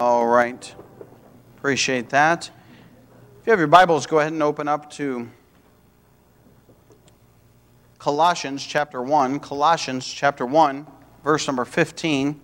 All right. Appreciate that. If you have your Bibles, go ahead and open up to Colossians chapter 1. Colossians chapter 1, verse number 15.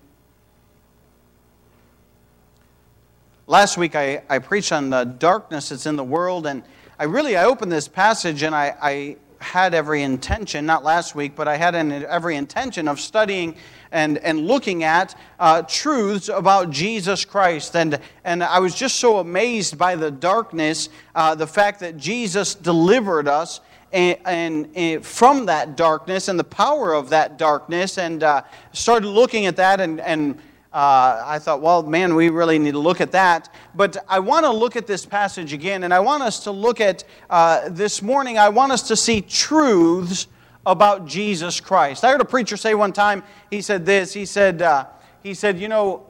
Last week I, I preached on the darkness that's in the world, and I really I opened this passage and I, I had every intention, not last week, but I had an, every intention of studying and, and looking at uh, truths about Jesus Christ. And, and I was just so amazed by the darkness, uh, the fact that Jesus delivered us. And, and, and, from that darkness and the power of that darkness, and uh, started looking at that and, and uh, I thought, well, man, we really need to look at that. But I want to look at this passage again, and I want us to look at uh, this morning, I want us to see truths about Jesus Christ. I heard a preacher say one time, he said this, he said, uh, he said, you know,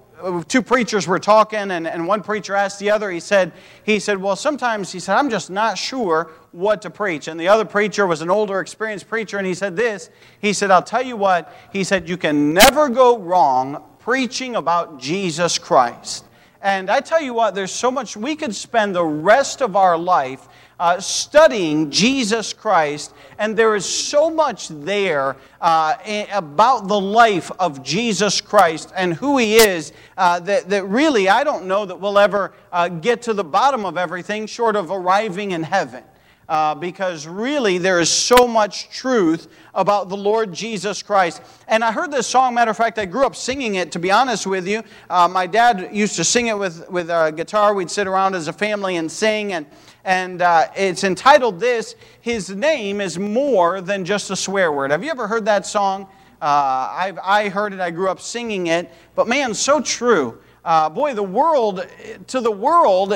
two preachers were talking and, and one preacher asked the other he said he said well sometimes he said i'm just not sure what to preach and the other preacher was an older experienced preacher and he said this he said i'll tell you what he said you can never go wrong preaching about Jesus Christ. And I tell you what, there's so much, we could spend the rest of our life uh, studying Jesus Christ, and there is so much there uh, about the life of Jesus Christ and who He is uh, that, that really I don't know that we'll ever uh, get to the bottom of everything short of arriving in heaven uh, because really there is so much truth about the Lord Jesus Christ. And I heard this song, matter of fact, I grew up singing it, to be honest with you. Uh, my dad used to sing it with, with a guitar. We'd sit around as a family and sing. And, and uh, it's entitled this His Name is More Than Just a Swear Word. Have you ever heard that song? Uh, I've, I heard it, I grew up singing it. But man, so true. Uh, boy, the world, to the world,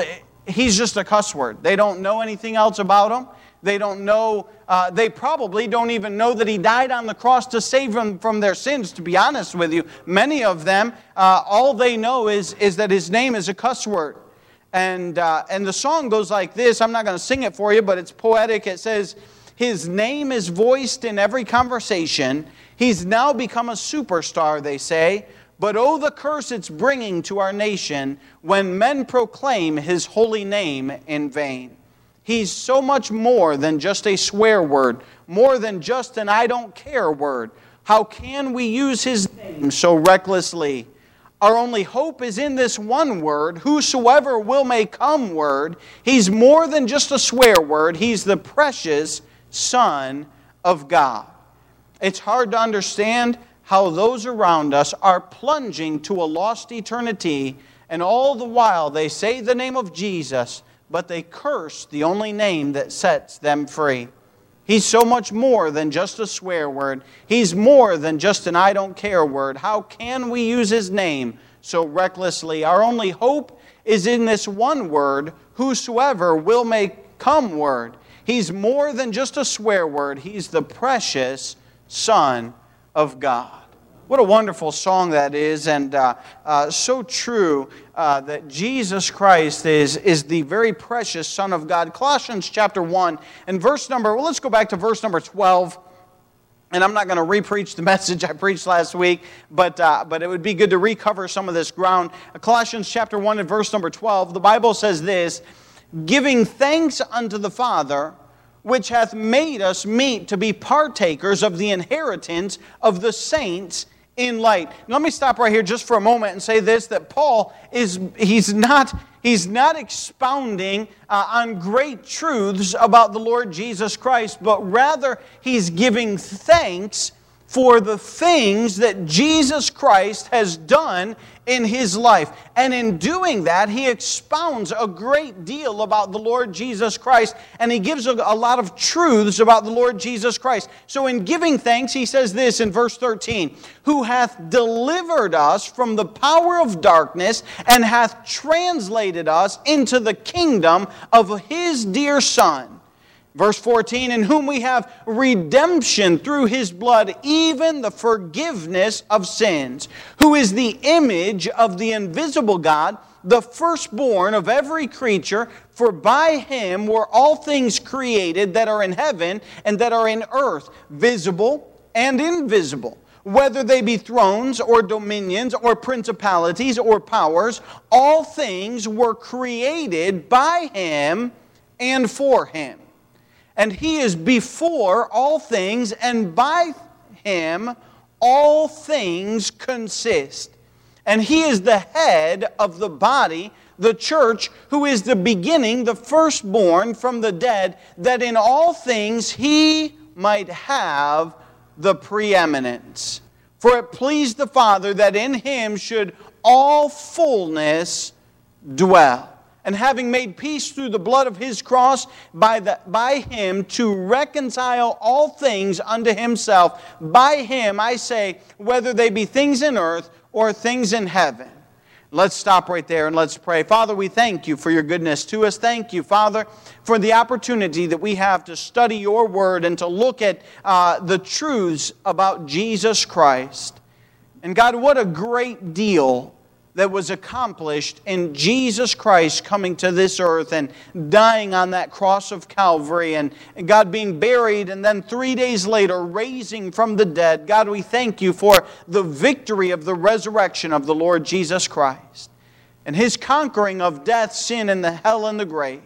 he's just a cuss word. They don't know anything else about him. They don't know, uh, they probably don't even know that he died on the cross to save them from their sins, to be honest with you. Many of them, uh, all they know is, is that his name is a cuss word. And, uh, and the song goes like this I'm not going to sing it for you, but it's poetic. It says, His name is voiced in every conversation. He's now become a superstar, they say. But oh, the curse it's bringing to our nation when men proclaim his holy name in vain. He's so much more than just a swear word, more than just an I don't care word. How can we use his name so recklessly? Our only hope is in this one word, whosoever will may come word. He's more than just a swear word, he's the precious Son of God. It's hard to understand how those around us are plunging to a lost eternity, and all the while they say the name of Jesus, but they curse the only name that sets them free. He's so much more than just a swear word. He's more than just an I don't care word. How can we use his name so recklessly? Our only hope is in this one word, whosoever will make come word. He's more than just a swear word. He's the precious Son of God. What a wonderful song that is, and uh, uh, so true uh, that Jesus Christ is, is the very precious Son of God. Colossians chapter 1 and verse number, well, let's go back to verse number 12. And I'm not going to repreach the message I preached last week, but, uh, but it would be good to recover some of this ground. Colossians chapter 1 and verse number 12, the Bible says this Giving thanks unto the Father which hath made us meet to be partakers of the inheritance of the saints in light. let me stop right here just for a moment and say this that Paul is he's not he's not expounding uh, on great truths about the Lord Jesus Christ, but rather he's giving thanks for the things that Jesus Christ has done in his life. And in doing that, he expounds a great deal about the Lord Jesus Christ and he gives a, a, lot of truths about the Lord Jesus Christ. So, in giving thanks, he says this in verse 13 Who hath delivered us from the power of darkness and hath translated us into the kingdom of his dear Son Verse 14, in whom we have redemption through his blood, even the forgiveness of sins, who is the image of the invisible God, the firstborn of every creature, for by him were all things created that are in heaven and that are in earth, visible and invisible whether they be thrones or dominions or principalities or powers, all things were created by him and for him. And he is before all things, and by him all things consist. And he is the head of the body, the church, who is the beginning, the firstborn from the dead, that in all things he might have the preeminence. For it pleased the Father that in him should all fullness dwell. And having made peace through the blood of his cross, by, the, by him to reconcile all things unto himself. By him, I say, whether they be things in earth or things in heaven. Let's stop right there and let's pray. Father, we thank you for your goodness to us. Thank you, Father, for the opportunity that we have to study your word and to look at uh, the truths about Jesus Christ. And God, what a great deal that was accomplished in Jesus Christ coming to this earth and dying on that cross of Calvary and God being buried and then three days later raising from the dead. God, we thank you for the victory of the resurrection of the Lord Jesus Christ and his conquering of death, sin, and the hell and the grave.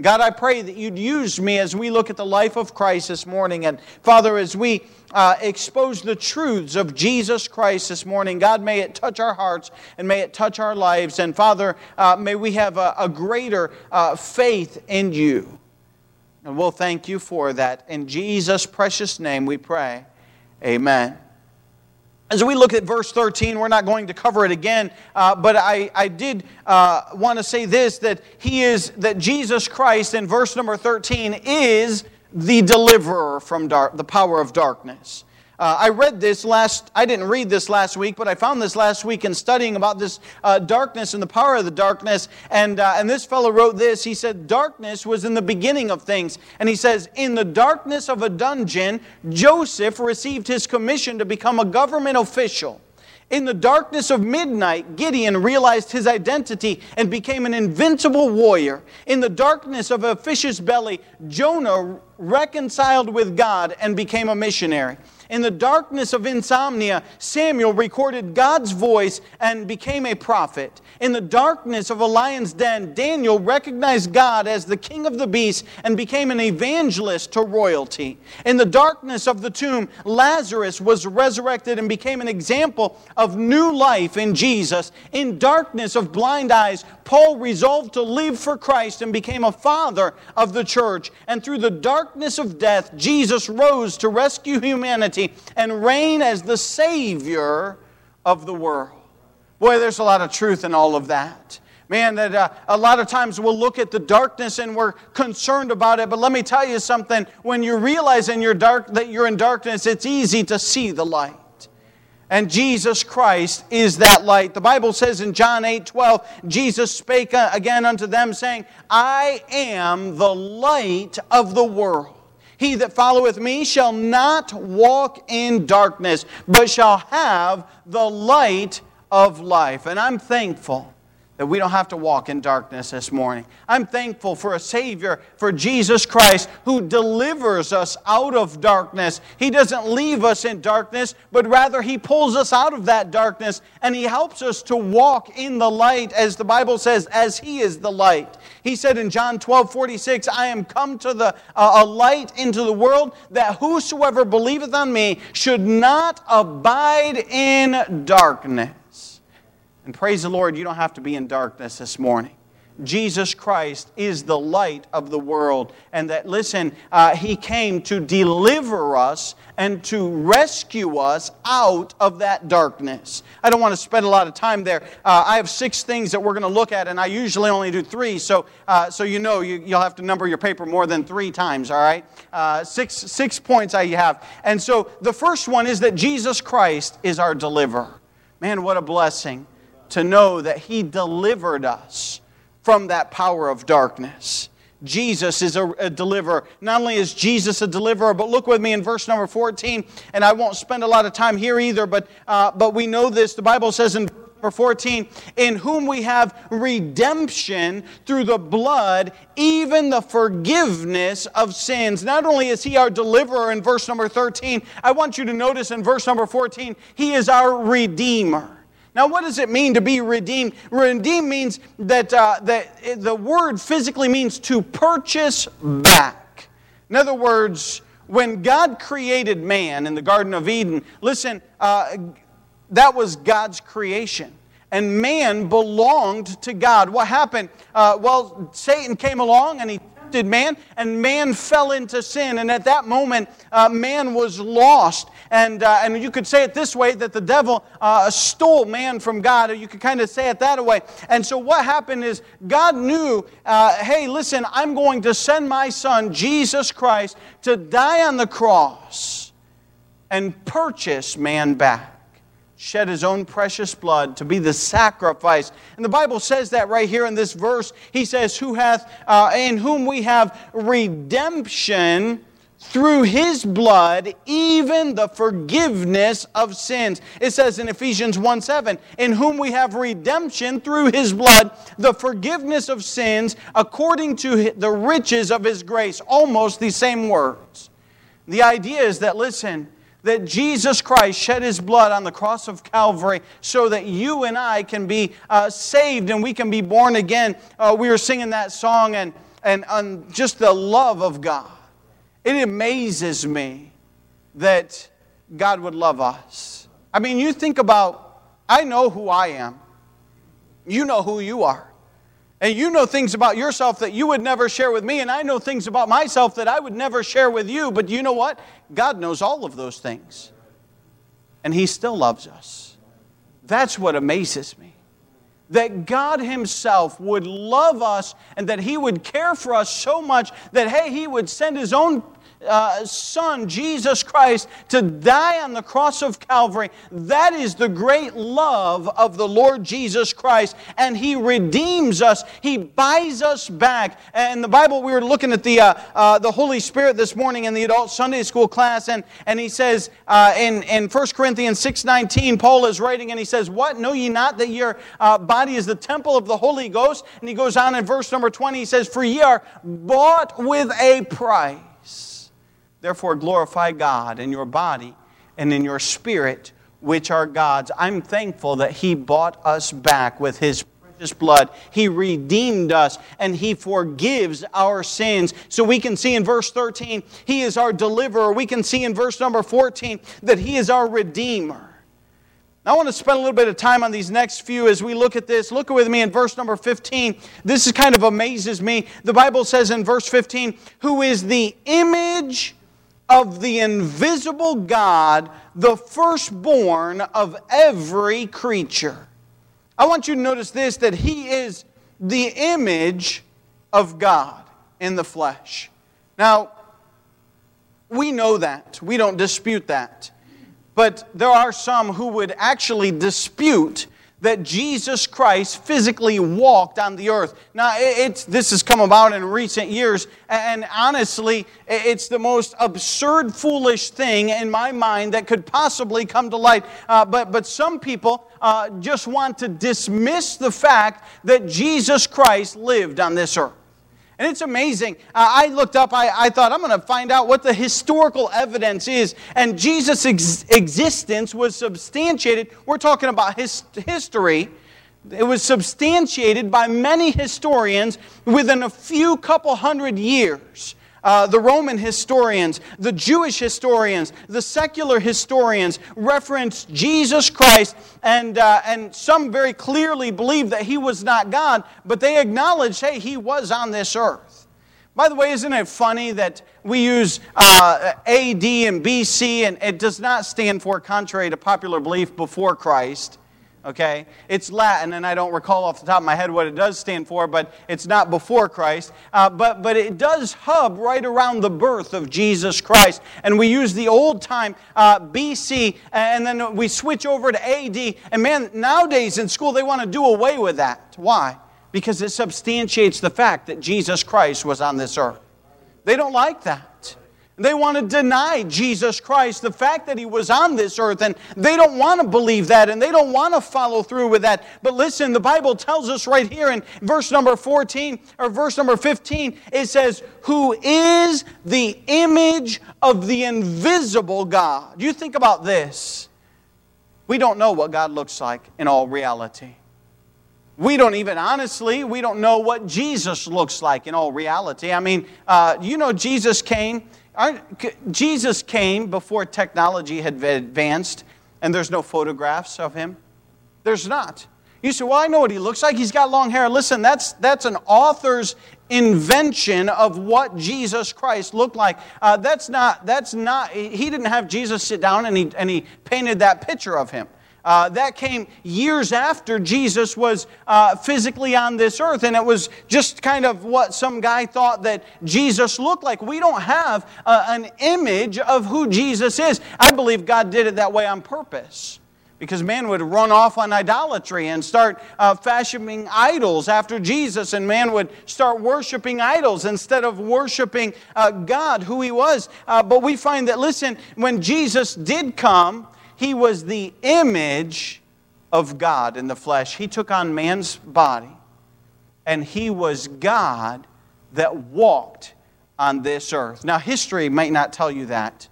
God, I pray that you'd use me as we look at the life of Christ this morning. And Father, as we uh, expose the truths of Jesus Christ this morning, God, may it touch our hearts and may it touch our lives. And Father, uh, may we have a, a greater uh, faith in you. And we'll thank you for that. In Jesus' precious name we pray. Amen. As we look at verse 13, we're not going to cover it again, uh, but I, I did uh, want to say this that he is, that Jesus Christ in verse number 13 is the deliverer from dark, the power of darkness. Uh, I read this last, I didn't read this last week, but I found this last week in studying about this uh, darkness and the power of the darkness. And, uh, and this fellow wrote this. He said, Darkness was in the beginning of things. And he says, In the darkness of a dungeon, Joseph received his commission to become a government official. In the darkness of midnight, Gideon realized his identity and became an invincible warrior. In the darkness of a fish's belly, Jonah reconciled with God and became a missionary. In the darkness of insomnia, Samuel recorded God's voice and became a prophet. In the darkness of a lion's den, Daniel recognized God as the king of the beasts and became an evangelist to royalty. In the darkness of the tomb, Lazarus was resurrected and became an example of new life in Jesus. In darkness of blind eyes, Paul resolved to live for Christ and became a father of the church. And through the darkness of death, Jesus rose to rescue humanity and reign as the Savior of the world. Boy, there's a lot of truth in all of that. Man, that uh, a lot of times we'll look at the darkness and we're concerned about it. But let me tell you something: when you realize in your dark that you're in darkness, it's easy to see the light. And Jesus Christ is that light. The Bible says in John 8 12, Jesus spake uh, again unto them, saying, I am the light of the world. He that followeth me shall not walk in darkness, but shall have the light of life. And I'm thankful that we don't have to walk in darkness this morning. I'm thankful for a Savior, for Jesus Christ, who delivers us out of darkness. He doesn't leave us in darkness, but rather He pulls us out of that darkness and He helps us to walk in the light, as the Bible says, as He is the light. He said in John 12 46, I am come to the, uh, a light into the world that whosoever believeth on me should not abide in darkness. And praise the Lord, you don't have to be in darkness this morning. Jesus Christ is the light of the world. And that, listen, uh, He came to deliver us and to rescue us out of that darkness. I don't want to spend a lot of time there. Uh, I have six things that we're going to look at, and I usually only do three. So, uh, so you know you, will have to number your paper more than three times, all right? Uh, six, six points I have. And so the first one is that Jesus Christ is our deliverer. Man, what a blessing to know that He delivered us from that power of darkness. Jesus is a, a, deliverer. Not only is Jesus a deliverer, but look with me in verse number 14, and I won't spend a lot of time here either, but, uh, but we know this. The Bible says in verse number 14, in whom we have redemption through the blood, even the forgiveness of sins. Not only is he our deliverer in verse number 13, I want you to notice in verse number 14, he is our redeemer. Now, what does it mean to be redeemed? Redeemed means that, uh, that the word physically means to purchase back. In other words, when God created man in the Garden of Eden, listen, uh, that was God's creation. And man belonged to God. What happened? Uh, well, Satan came along and he tempted man, and man fell into sin. And at that moment, uh, man was lost. And, uh, and you could say it this way that the devil uh, stole man from God, or you could kind of say it that way. And so what happened is God knew, uh, hey, listen, I'm going to send my son, Jesus Christ, to die on the cross and purchase man back shed his own precious blood to be the sacrifice. And the Bible says that right here in this verse. He says, Who hath, uh, in whom we have redemption through his blood, even the forgiveness of sins. It says in Ephesians 1 7, in whom we have redemption through his blood, the forgiveness of sins, according to the riches of his grace. Almost the same words. The idea is that, listen, that Jesus Christ shed his blood on the cross of Calvary so that you and I can be uh, saved and we can be born again. Uh, we were singing that song and, and, and just the love of God. It amazes me that God would love us. I mean, you think about, I know who I am, you know who you are. And you know things about yourself that you would never share with me, and I know things about myself that I would never share with you. But you know what? God knows all of those things. And He still loves us. That's what amazes me. That God Himself would love us and that He would care for us so much that, hey, He would send His own uh, Son, Jesus Christ, to die on the cross of Calvary. That is the great love of the Lord Jesus Christ. And He redeems us, He buys us back. And the Bible, we were looking at the, uh, uh, the Holy Spirit this morning in the adult Sunday school class, and, and he says uh, in, in 1 Corinthians 6.19, Paul is writing, and he says, What? Know ye not that your uh, body is the temple of the Holy Ghost? And he goes on in verse number 20, he says, For ye are bought with a price. Therefore, glorify God in your body and in your spirit, which are God's. I'm thankful that He bought us back with His precious blood. He redeemed us and He forgives our sins. So we can see in verse 13, He is our deliverer. We can see in verse number 14 that He is our redeemer. I want to spend a little bit of time on these next few as we look at this. Look with me in verse number 15. This is kind of amazes me. The Bible says in verse 15, who is the image of the invisible God, the firstborn of every creature. I want you to notice this that He is the image of God in the flesh. Now, we know that. We don't dispute that. But there are some who would actually dispute that Jesus Christ physically walked on the earth. Now, it's, this has come about in recent years, and honestly, it's the most absurd, foolish thing in my mind that could possibly come to light. Uh, but, but some people uh, just want to dismiss the fact that Jesus Christ lived on this earth. And it's amazing. Uh, I looked up, I, I thought, I'm going to find out what the historical evidence is. And Jesus' ex- existence was substantiated. We're talking about his, history. It was substantiated by many historians within a few couple hundred years. Uh, the Roman historians, the Jewish historians, the secular historians reference Jesus Christ, and, uh, and some very clearly believe that he was not God, but they acknowledge, hey, he was on this earth. By the way, isn't it funny that we use uh, AD and BC, and it does not stand for, contrary to popular belief, before Christ? Okay? It's Latin, and I don't recall off the top of my head what it does stand for, but it's not before Christ. Uh, but, but it does hub right around the birth of Jesus Christ. And we use the old time uh, BC, and then we switch over to AD. And man, nowadays in school, they want to do away with that. Why? Because it substantiates the fact that Jesus Christ was on this earth. They don't like that. They want to deny Jesus Christ, the fact that he was on this earth, and they don't want to believe that and they don't want to follow through with that. But listen, the Bible tells us right here in verse number 14 or verse number 15, it says, Who is the image of the invisible God? You think about this. We don't know what God looks like in all reality. We don't even, honestly, we don't know what Jesus looks like in all reality. I mean, uh, you know, Jesus came Jesus came before technology had advanced, and there's no photographs of him. There's not. You say, Well, I know what he looks like. He's got long hair. Listen, that's, that's an author's invention of what Jesus Christ looked like. Uh, that's not, that's not, he didn't have Jesus sit down and he, and he painted that picture of him. Uh, that came years after Jesus was uh, physically on this earth, and it was just kind of what some guy thought that Jesus looked like. We don't have uh, an image of who Jesus is. I believe God did it that way on purpose because man would run off on idolatry and start uh, fashioning idols after Jesus, and man would start worshiping idols instead of worshiping uh, God, who he was. Uh, but we find that, listen, when Jesus did come, he was the image of God in the flesh. He took on man's body, and he was God that walked on this earth. Now, history might not tell you that,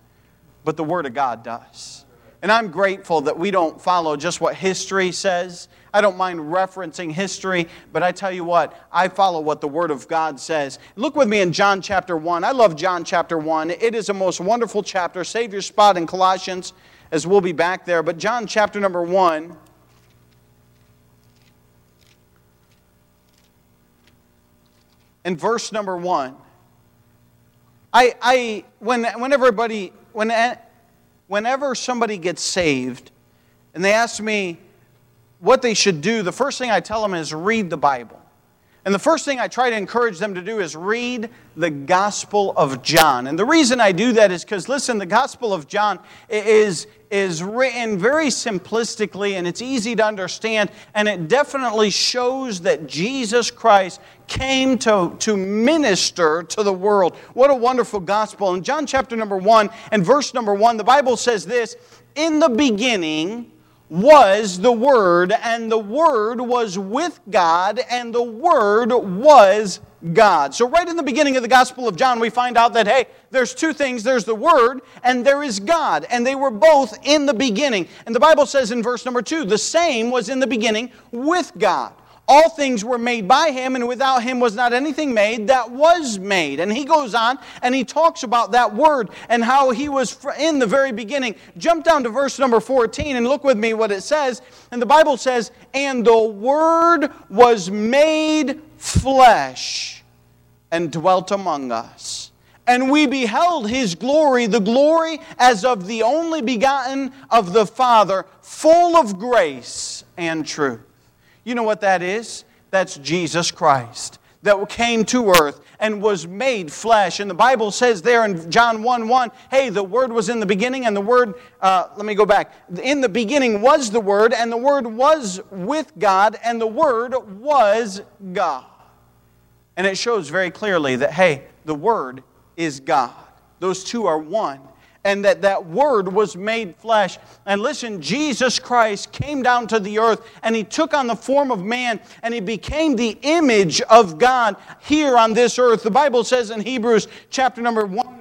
but the Word of God does. And I'm grateful that we don't follow just what history says. I don't mind referencing history, but I tell you what, I follow what the Word of God says. Look with me in John chapter 1. I love John chapter 1. It is a most wonderful chapter. Save your spot in Colossians as we'll be back there. But John chapter number 1. And verse number 1. I, I when, when everybody, when, eh, whenever somebody gets saved and they ask me what they should do, the first thing I tell them is read the Bible. And the first thing I try to encourage them to do is read the Gospel of John. And the reason I do that is because, listen, the Gospel of John is, is written very simplistically and it's easy to understand, and it definitely shows that Jesus Christ came to, to minister to the world. What a wonderful gospel. In John chapter number one and verse number one, the Bible says this In the beginning, was the Word, and the Word was with God, and the Word was God. So, right in the beginning of the Gospel of John, we find out that, hey, there's two things there's the Word, and there is God, and they were both in the beginning. And the Bible says in verse number two, the same was in the beginning with God. All things were made by him, and without him was not anything made that was made. And he goes on and he talks about that word and how he was in the very beginning. Jump down to verse number 14 and look with me what it says. And the Bible says, And the word was made flesh and dwelt among us. And we beheld his glory, the glory as of the only begotten of the Father, full of grace and truth. You know what that is? That's Jesus Christ that came to earth and was made flesh. And the Bible says there in John 1 1, hey, the Word was in the beginning, and the Word, uh, let me go back. In the beginning was the Word, and the Word was with God, and the Word was God. And it shows very clearly that, hey, the Word is God. Those two are one and that that word was made flesh. And listen, Jesus Christ came down to the earth and he took on the form of man and he became the image of God here on this earth. The Bible says in Hebrews chapter number 1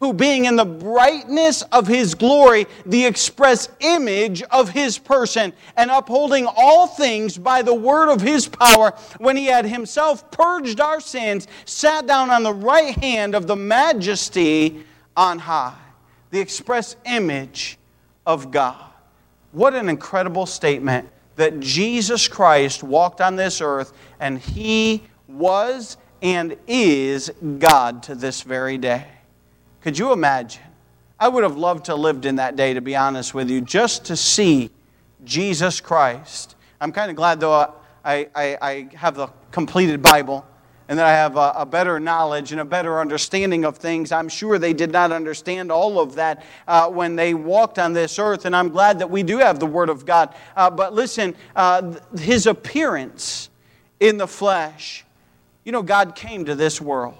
who being in the brightness of his glory, the express image of his person, and upholding all things by the word of his power, when he had himself purged our sins, sat down on the right hand of the majesty on high the express image of God. What an incredible statement that Jesus Christ walked on this earth and he was and is God to this very day. Could you imagine? I would have loved to have lived in that day, to be honest with you, just to see Jesus Christ. I'm kind of glad, though, I, I, I have the completed Bible and that I have a, a, better knowledge and a better understanding of things. I'm sure they did not understand all of that uh, when they walked on this earth, and I'm glad that we do have the Word of God. Uh, but listen, uh, his appearance in the flesh, you know, God came to this world.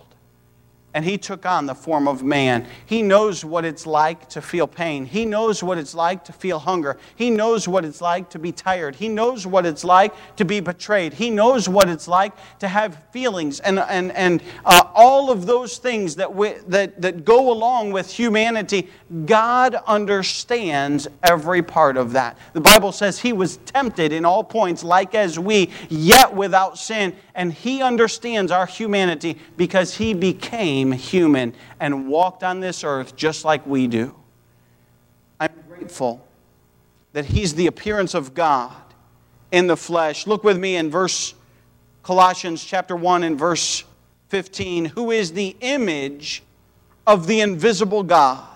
And he took on the form of man. He knows what it's like to feel pain. He knows what it's like to feel hunger. He knows what it's like to be tired. He knows what it's like to be betrayed. He knows what it's like to have feelings and, and, and uh, all of those things that, we, that, that go along with humanity. God understands every part of that. The Bible says he was tempted in all points, like as we, yet without sin. And he understands our humanity because he became became human and walked on this earth just like we do. I'm grateful that he's the appearance of God in the flesh. Look with me in verse Colossians chapter 1 and verse 15, who is the image of the invisible God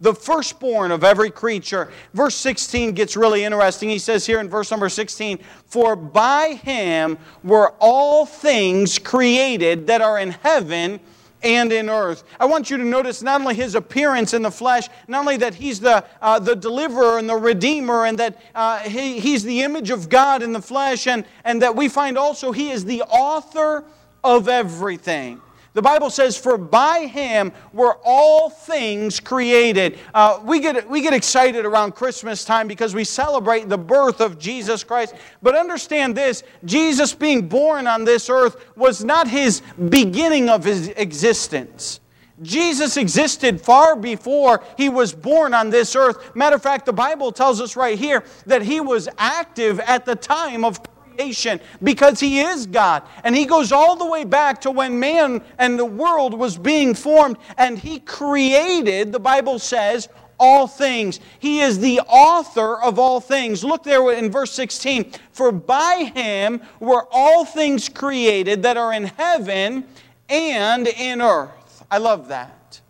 the firstborn of every creature. Verse 16 gets really interesting. He says here in verse number 16, For by him were all things created that are in heaven and in earth. I want you to notice not only his appearance in the flesh, not only that he's the, uh, the deliverer and the redeemer, and that uh, he, he's the image of God in the flesh, and, and that we find also he is the author of everything. The Bible says, For by him were all things created. Uh, we, get, we get excited around Christmas time because we celebrate the birth of Jesus Christ. But understand this Jesus being born on this earth was not his beginning of his existence. Jesus existed far before he was born on this earth. Matter of fact, the Bible tells us right here that he was active at the time of creation because He is God. And He goes all the way back to when man and the world was being formed, and He created, the Bible says, all things. He is the author of all things. Look there in verse 16. For by him were all things created that are in heaven and in earth. I love that.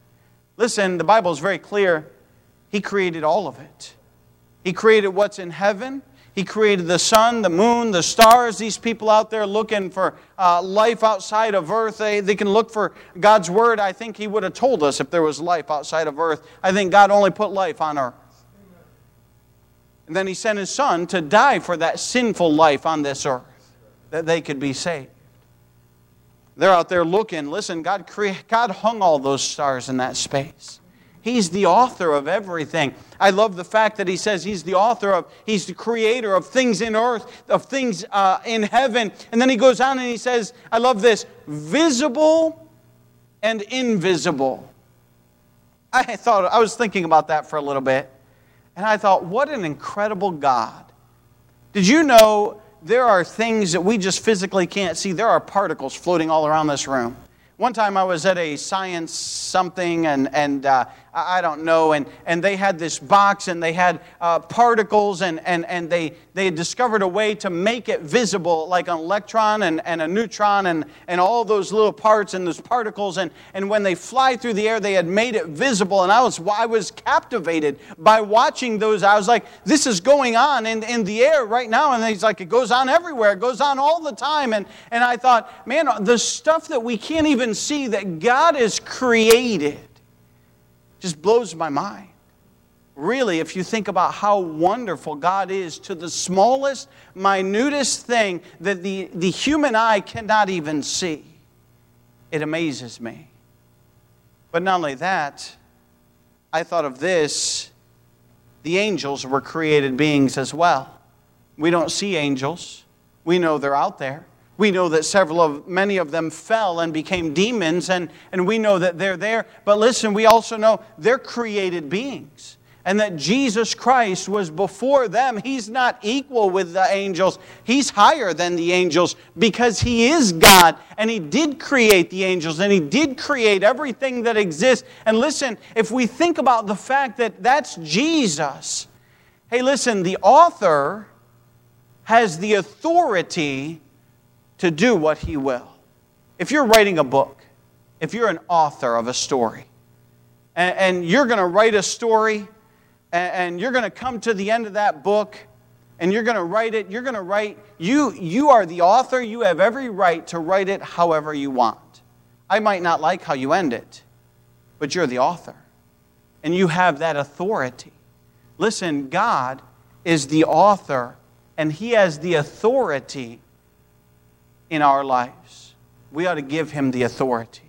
Listen, the Bible is very clear. He created all of it. He created what's in heaven he created the sun, the moon, the stars. These people out there looking for uh, life outside of earth, they, they can look for God's word. I think He would have told us if there was life outside of earth. I think God only put life on earth. And then He sent His Son to die for that sinful life on this earth, that they could be saved. They're out there looking. Listen, God, cre- God hung all those stars in that space. He's the author of everything. I love the fact that he says he's the author of, he's the creator of things in earth, of things uh, in heaven. And then he goes on and he says, I love this visible and invisible. I thought, I was thinking about that for a little bit. And I thought, what an incredible God. Did you know there are things that we just physically can't see? There are particles floating all around this room. One time I was at a science something, and, and uh, I don't know, and, and they had this box and they had uh, particles, and, and, and they, they had discovered a way to make it visible, like an electron and, and a neutron, and, and all those little parts and those particles. And, and when they fly through the air, they had made it visible. And I was, I was captivated by watching those. I was like, this is going on in, in the air right now. And he's like, it goes on everywhere, it goes on all the time. And, and I thought, man, the stuff that we can't even see that God has created just blows my mind. Really, if you think about how wonderful God is to the smallest, minutest thing that the, the human eye cannot even see, it amazes me. But not only that, I thought of this the angels were created beings as well. We don't see angels, we know they're out there. We know that several of many of them fell and became demons, and, and we know that they're there. But listen, we also know they're created beings. And that Jesus Christ was before them. He's not equal with the angels. He's higher than the angels because He is God. And He did create the angels and He did create everything that exists. And listen, if we think about the fact that that's Jesus, hey, listen, the author has the authority to do what He will. If you're writing a book, if you're an author of a story, and, and you're going to write a story, and, and you're going to come to the end of that book, and you're going to write it, you're going to write, you, you are the author, you have every right to write it however you want. I might not like how you end it, but you're the author, and you have that authority. Listen, God is the author, and He has the authority in our lives. We ought to give him the authority.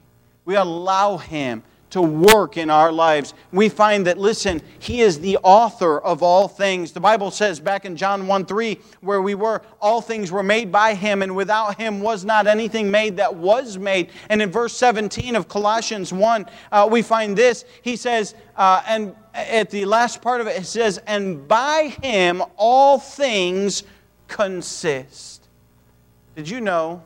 We allow Him to work in our lives. We find that, listen, He is the author of all things. The Bible says back in John 1 3, where we were, all things were made by Him, and without Him was not anything made that was made. And in verse 17 of Colossians 1, uh, we find this. He says, uh, and at the last part of it, it says, and by Him all things consist. Did you know?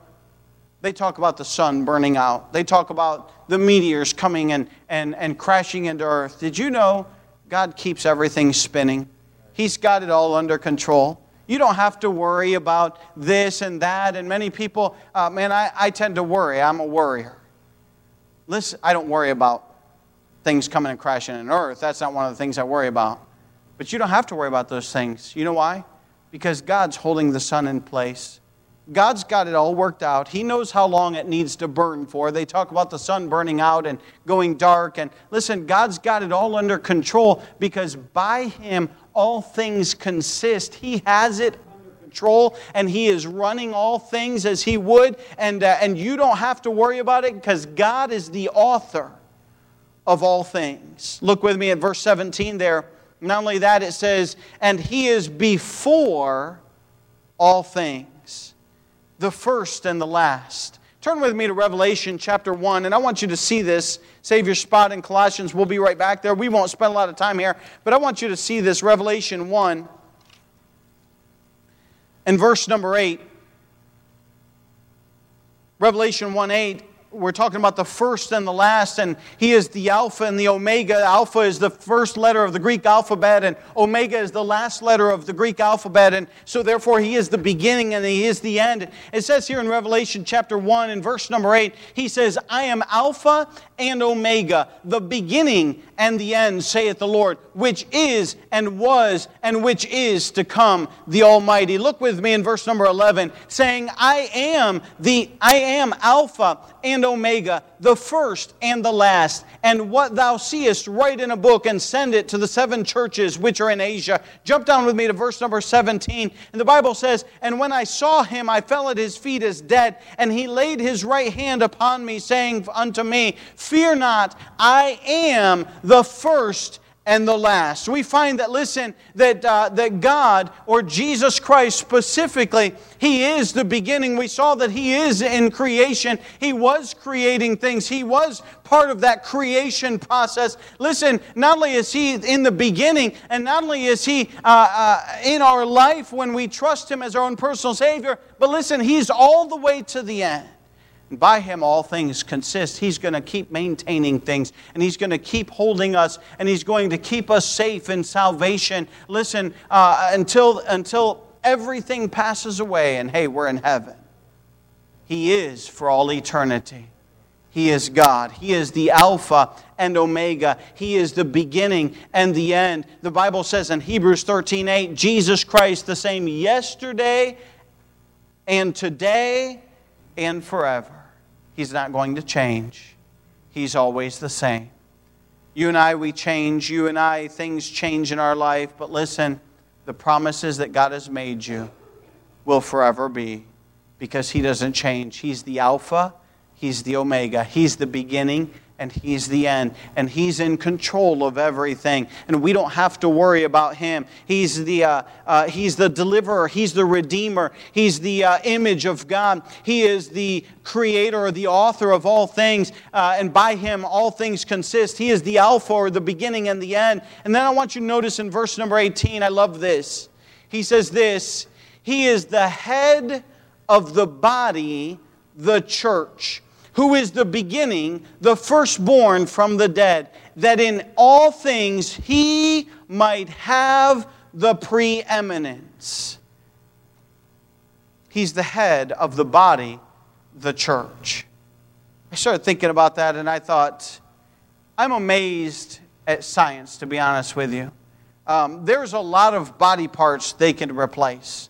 They talk about the sun burning out. They talk about the meteors coming and, and, and crashing into earth. Did you know God keeps everything spinning? He's got it all under control. You don't have to worry about this and that. And many people, uh, man, I, I tend to worry. I'm a worrier. Listen, I don't worry about things coming and crashing in earth. That's not one of the things I worry about. But you don't have to worry about those things. You know why? Because God's holding the sun in place. God's got it all worked out. He knows how long it needs to burn for. They talk about the sun burning out and going dark. And listen, God's got it all under control because by Him all things consist. He has it under control and He is running all things as He would. And, uh, and you don't have to worry about it because God is the author of all things. Look with me at verse 17 there. Not only that, it says, and He is before all things the first and the last. Turn with me to Revelation chapter 1, and I want you to see this. Save your spot in Colossians. We'll be right back there. We won't spend a lot of time here, but I want you to see this Revelation 1 and verse number 8. Revelation 1 8 we're talking about the first and the last, and he is the Alpha and the Omega. Alpha is the first letter of the Greek alphabet, and Omega is the last letter of the Greek alphabet, and so therefore he is the beginning and he is the end. It says here in Revelation chapter 1 and verse number 8, he says, I am Alpha and Omega, the beginning and the end, saith the Lord, which is and was and which is to come, the Almighty. Look with me in verse number 11, saying, I am the I am Alpha and Omega, the first and the last. And what thou seest, write in a book and send it to the seven churches which are in Asia. Jump down with me to verse number 17. And the Bible says, And when I saw him, I fell at his feet as dead, and he laid his right hand upon me, saying unto me, Fear not, I am the first and the last. We find that, listen, that, uh, that God or Jesus Christ specifically, He is the beginning. We saw that He is in creation. He was creating things, He was part of that creation process. Listen, not only is He in the beginning, and not only is He uh, uh, in our life when we trust Him as our own personal Savior, but listen, He's all the way to the end. By him, all things consist. He's going to keep maintaining things, and he's going to keep holding us, and he's going to keep us safe in salvation. Listen, uh, until, until everything passes away, and hey, we're in heaven. He is for all eternity. He is God. He is the Alpha and Omega. He is the beginning and the end. The Bible says in Hebrews 13 8, Jesus Christ the same yesterday and today and forever. He's not going to change. He's always the same. You and I, we change. You and I, things change in our life. But listen, the promises that God has made you will forever be because He doesn't change. He's the Alpha, He's the Omega, He's the beginning, and He's the end. And He's in control of everything. And we don't have to worry about Him. He's the, uh, uh, he's the deliverer, He's the Redeemer, He's the uh, image of God. He is the creator or the author of all things. Uh, and by Him, all things consist. He is the Alpha or the beginning and the end. And then I want you to notice in verse number 18, I love this. He says this He is the head of the body, the church who is the beginning, the firstborn from the dead, that in all things he might have the preeminence. He's the head of the body, the church. I started thinking about that and I thought, I'm amazed at science, to be honest with you. Um, there's a lot of body parts they can replace.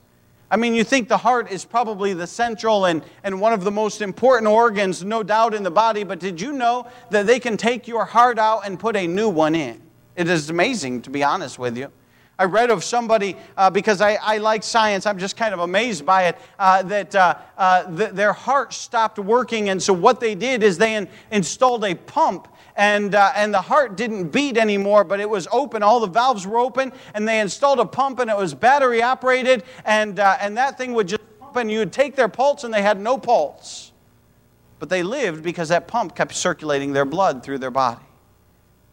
I mean, you think the heart is probably the central and, and one of the most important organs, no doubt, in the body, but did you know that they can take your heart out and put a new one in? It is amazing, to be honest with you. I read of somebody, uh, because I, I like science, I'm just kind of amazed by it, uh, that uh, uh th- their heart stopped working. And so what they did is they in- installed a pump and, uh, and the heart didn't beat anymore, but it was open. All the valves were open, and they installed a pump, and it was battery operated, and, uh, and that thing would just pump, and you would take their pulse, and they had no pulse. But they lived because that pump kept circulating their blood through their body.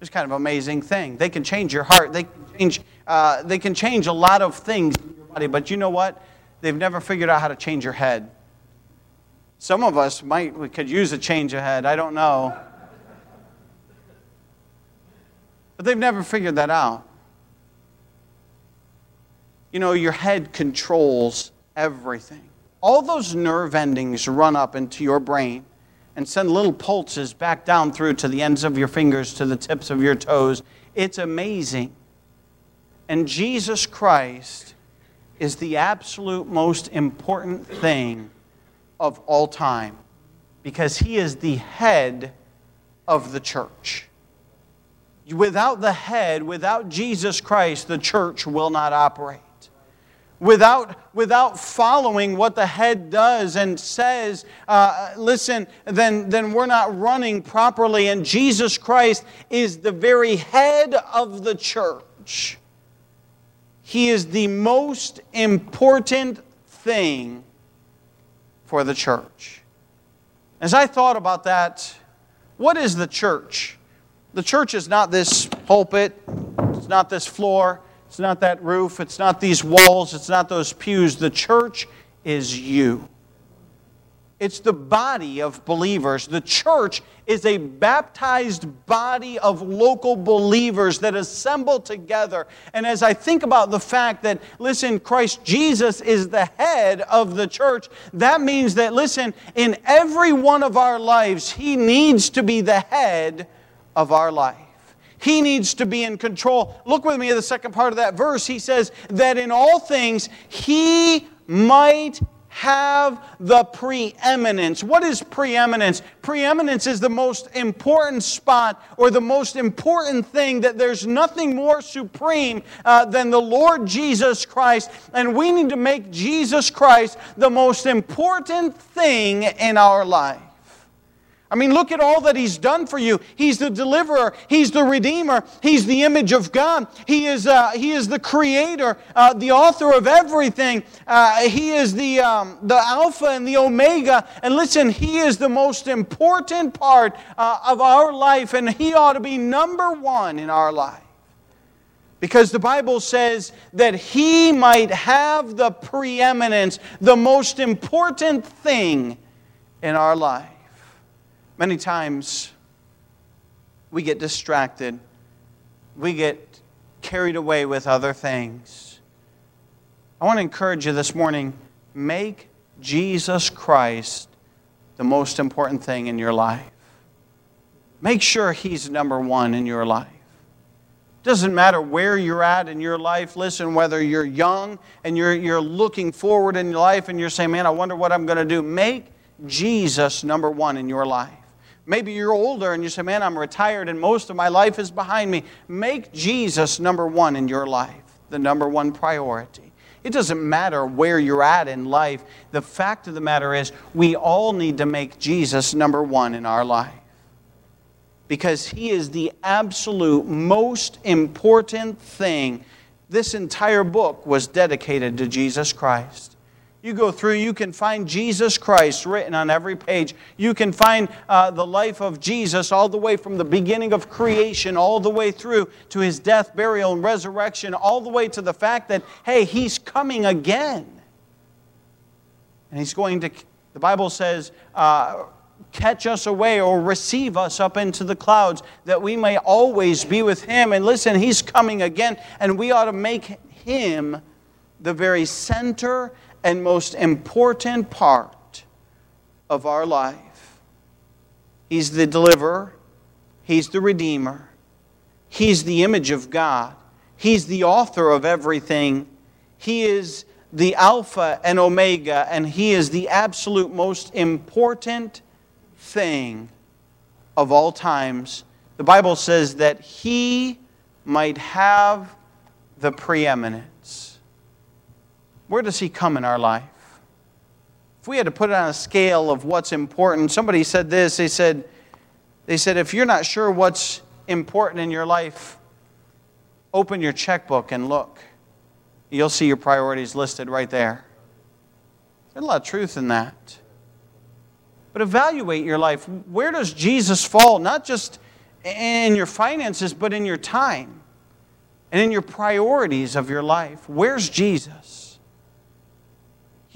It's kind of an amazing thing. They can change your heart. They can change, uh, they can change a lot of things in your body. But you know what? They've never figured out how to change your head. Some of us might we could use a change of head. I don't know. But they've never figured that out. You know, your head controls everything. All those nerve endings run up into your brain and send little pulses back down through to the ends of your fingers, to the tips of your toes. It's amazing. And Jesus Christ is the absolute most important thing of all time because he is the head of the church. Without the head, without Jesus Christ, the church will not operate without, without following what the head does and says, uh, listen, then, then we're not running properly. And Jesus Christ is the very head of the church. He is the most important thing for the church. As I thought about that, what is the church? The church is not this pulpit, it's not this floor, it's not that roof. It's not these walls. It's not those pews. The church is you. It's the body of believers. The church is a baptized body of local believers that assemble together. And as I think about the fact that, listen, Christ Jesus is the head of the church, that means that, listen, in every one of our lives, He needs to be the head of our life. He needs to be in control. Look with me at the second part of that verse. He says that in all things he might have the preeminence. What is preeminence? Preeminence is the most important spot or the most important thing that there's nothing more supreme uh, than the Lord Jesus Christ. And we need to make Jesus Christ the most important thing in our life. I mean, look at all that He's done for you. He's the deliverer, He's the redeemer, He's the image of God, He is, uh, he is the creator, uh, the author of everything. Uh, he is the, um, the Alpha and the Omega. And listen, He is the most important part uh, of our life, and He ought to be number one in our life. Because the Bible says that He might have the preeminence, the most important thing in our life. Many times we get distracted, we get carried away with other things. I want to encourage you this morning make Jesus Christ the most important thing in your life. Make sure He's number one in your life. Doesn't matter where you're at in your life. Listen, whether you're young and you're, you're looking forward in your life and you're saying, man, I wonder what I'm going to do. Make Jesus number one in your life. Maybe you're older and you say, Man, I'm retired and most of my life is behind me. Make Jesus number one in your life, the number one priority. It doesn't matter where you're at in life. The fact of the matter is, we all need to make Jesus number one in our life. Because he is the absolute most important thing. This entire book was dedicated to Jesus Christ. You go through, you can find Jesus Christ written on every page. You can find uh, the life of Jesus all the way from the beginning of creation, all the way through to his death, burial, and resurrection, all the way to the fact that, hey, he's coming again. And he's going to, the Bible says, uh, catch us away or receive us up into the clouds that we may always be with him. And listen, he's coming again, and we ought to make him the very center and most important part of our life. He's the deliverer, He's the redeemer, He's the image of God, He's the author of everything. He is the Alpha and Omega, and He is the absolute most important thing of all times. The Bible says that He might have the preeminence? Where does He come in our life? If we had to put it on a scale of what's important, somebody said this. They said, they said, if you're not sure what's important in your life, open your checkbook and look. You'll see your priorities listed right there. There's a lot of truth in that. But evaluate your life. Where does Jesus fall? Not just in your finances, but in your time and in your priorities of your life. Where's Jesus?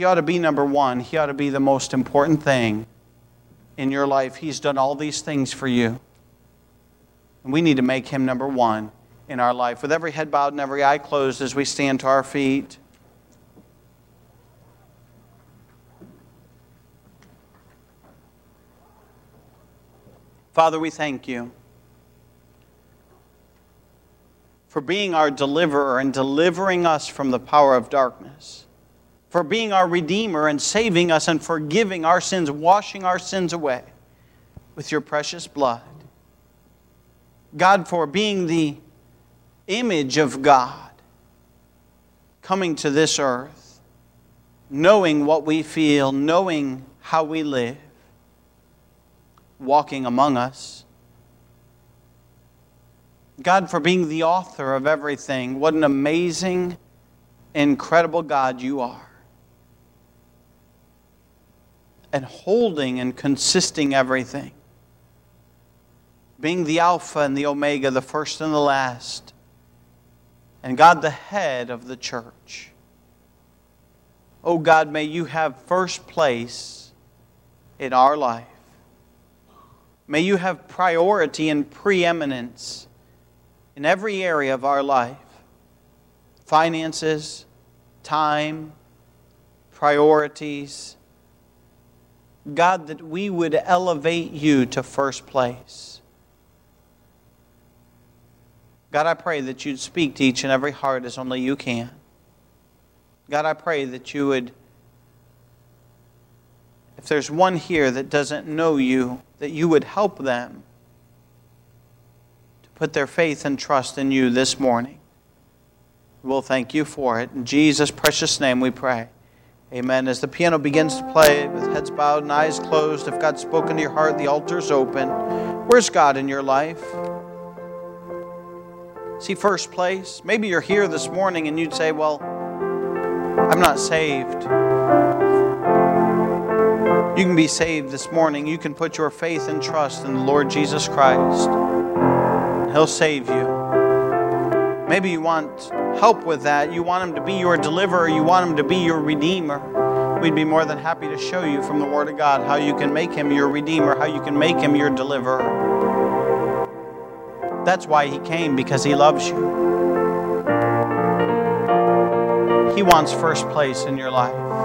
He ought to be number one, He ought to be the most important thing in your life. He's done all these things for you. And we need to make Him number one in our life. With every head bowed and every eye closed as we stand to our feet. Father, we thank you for being our deliverer and delivering us from the power of darkness, for being our redeemer and saving us and forgiving our sins, washing our sins away with your precious blood. God, for being the image of God coming to this earth, knowing what we feel, knowing how we live, walking among us God, for being the author of everything. What an amazing, incredible God you are. And holding and consisting everything. Being the Alpha and the Omega, the first and the last. And God, the head of the church. Oh God, may you have first place in our life. May you have priority and preeminence in every area of our life finances, time, priorities. God, that we would elevate you to first place. God, I pray that you'd speak to each and every heart as only you can. God, I pray that you would, if there's one here that doesn't know you, that you would help them to put their faith and trust in you this morning. We'll thank you for it. In Jesus' precious name we pray. Amen. As the piano begins to play with heads bowed and eyes closed, if God's spoken to your heart, the altar's open. Where's God in your life? See, first place? Maybe you're here this morning and you'd say, Well, I'm not saved. You can be saved this morning. You can put your faith and trust in the Lord Jesus Christ. He'll save you. Maybe you want help with that. You want Him to be your deliverer. You want Him to be your redeemer. We'd be more than happy to show you from the Word of God how you can make Him your redeemer, how you can make Him your deliverer. That's why He came, because He loves you. He wants first place in your life.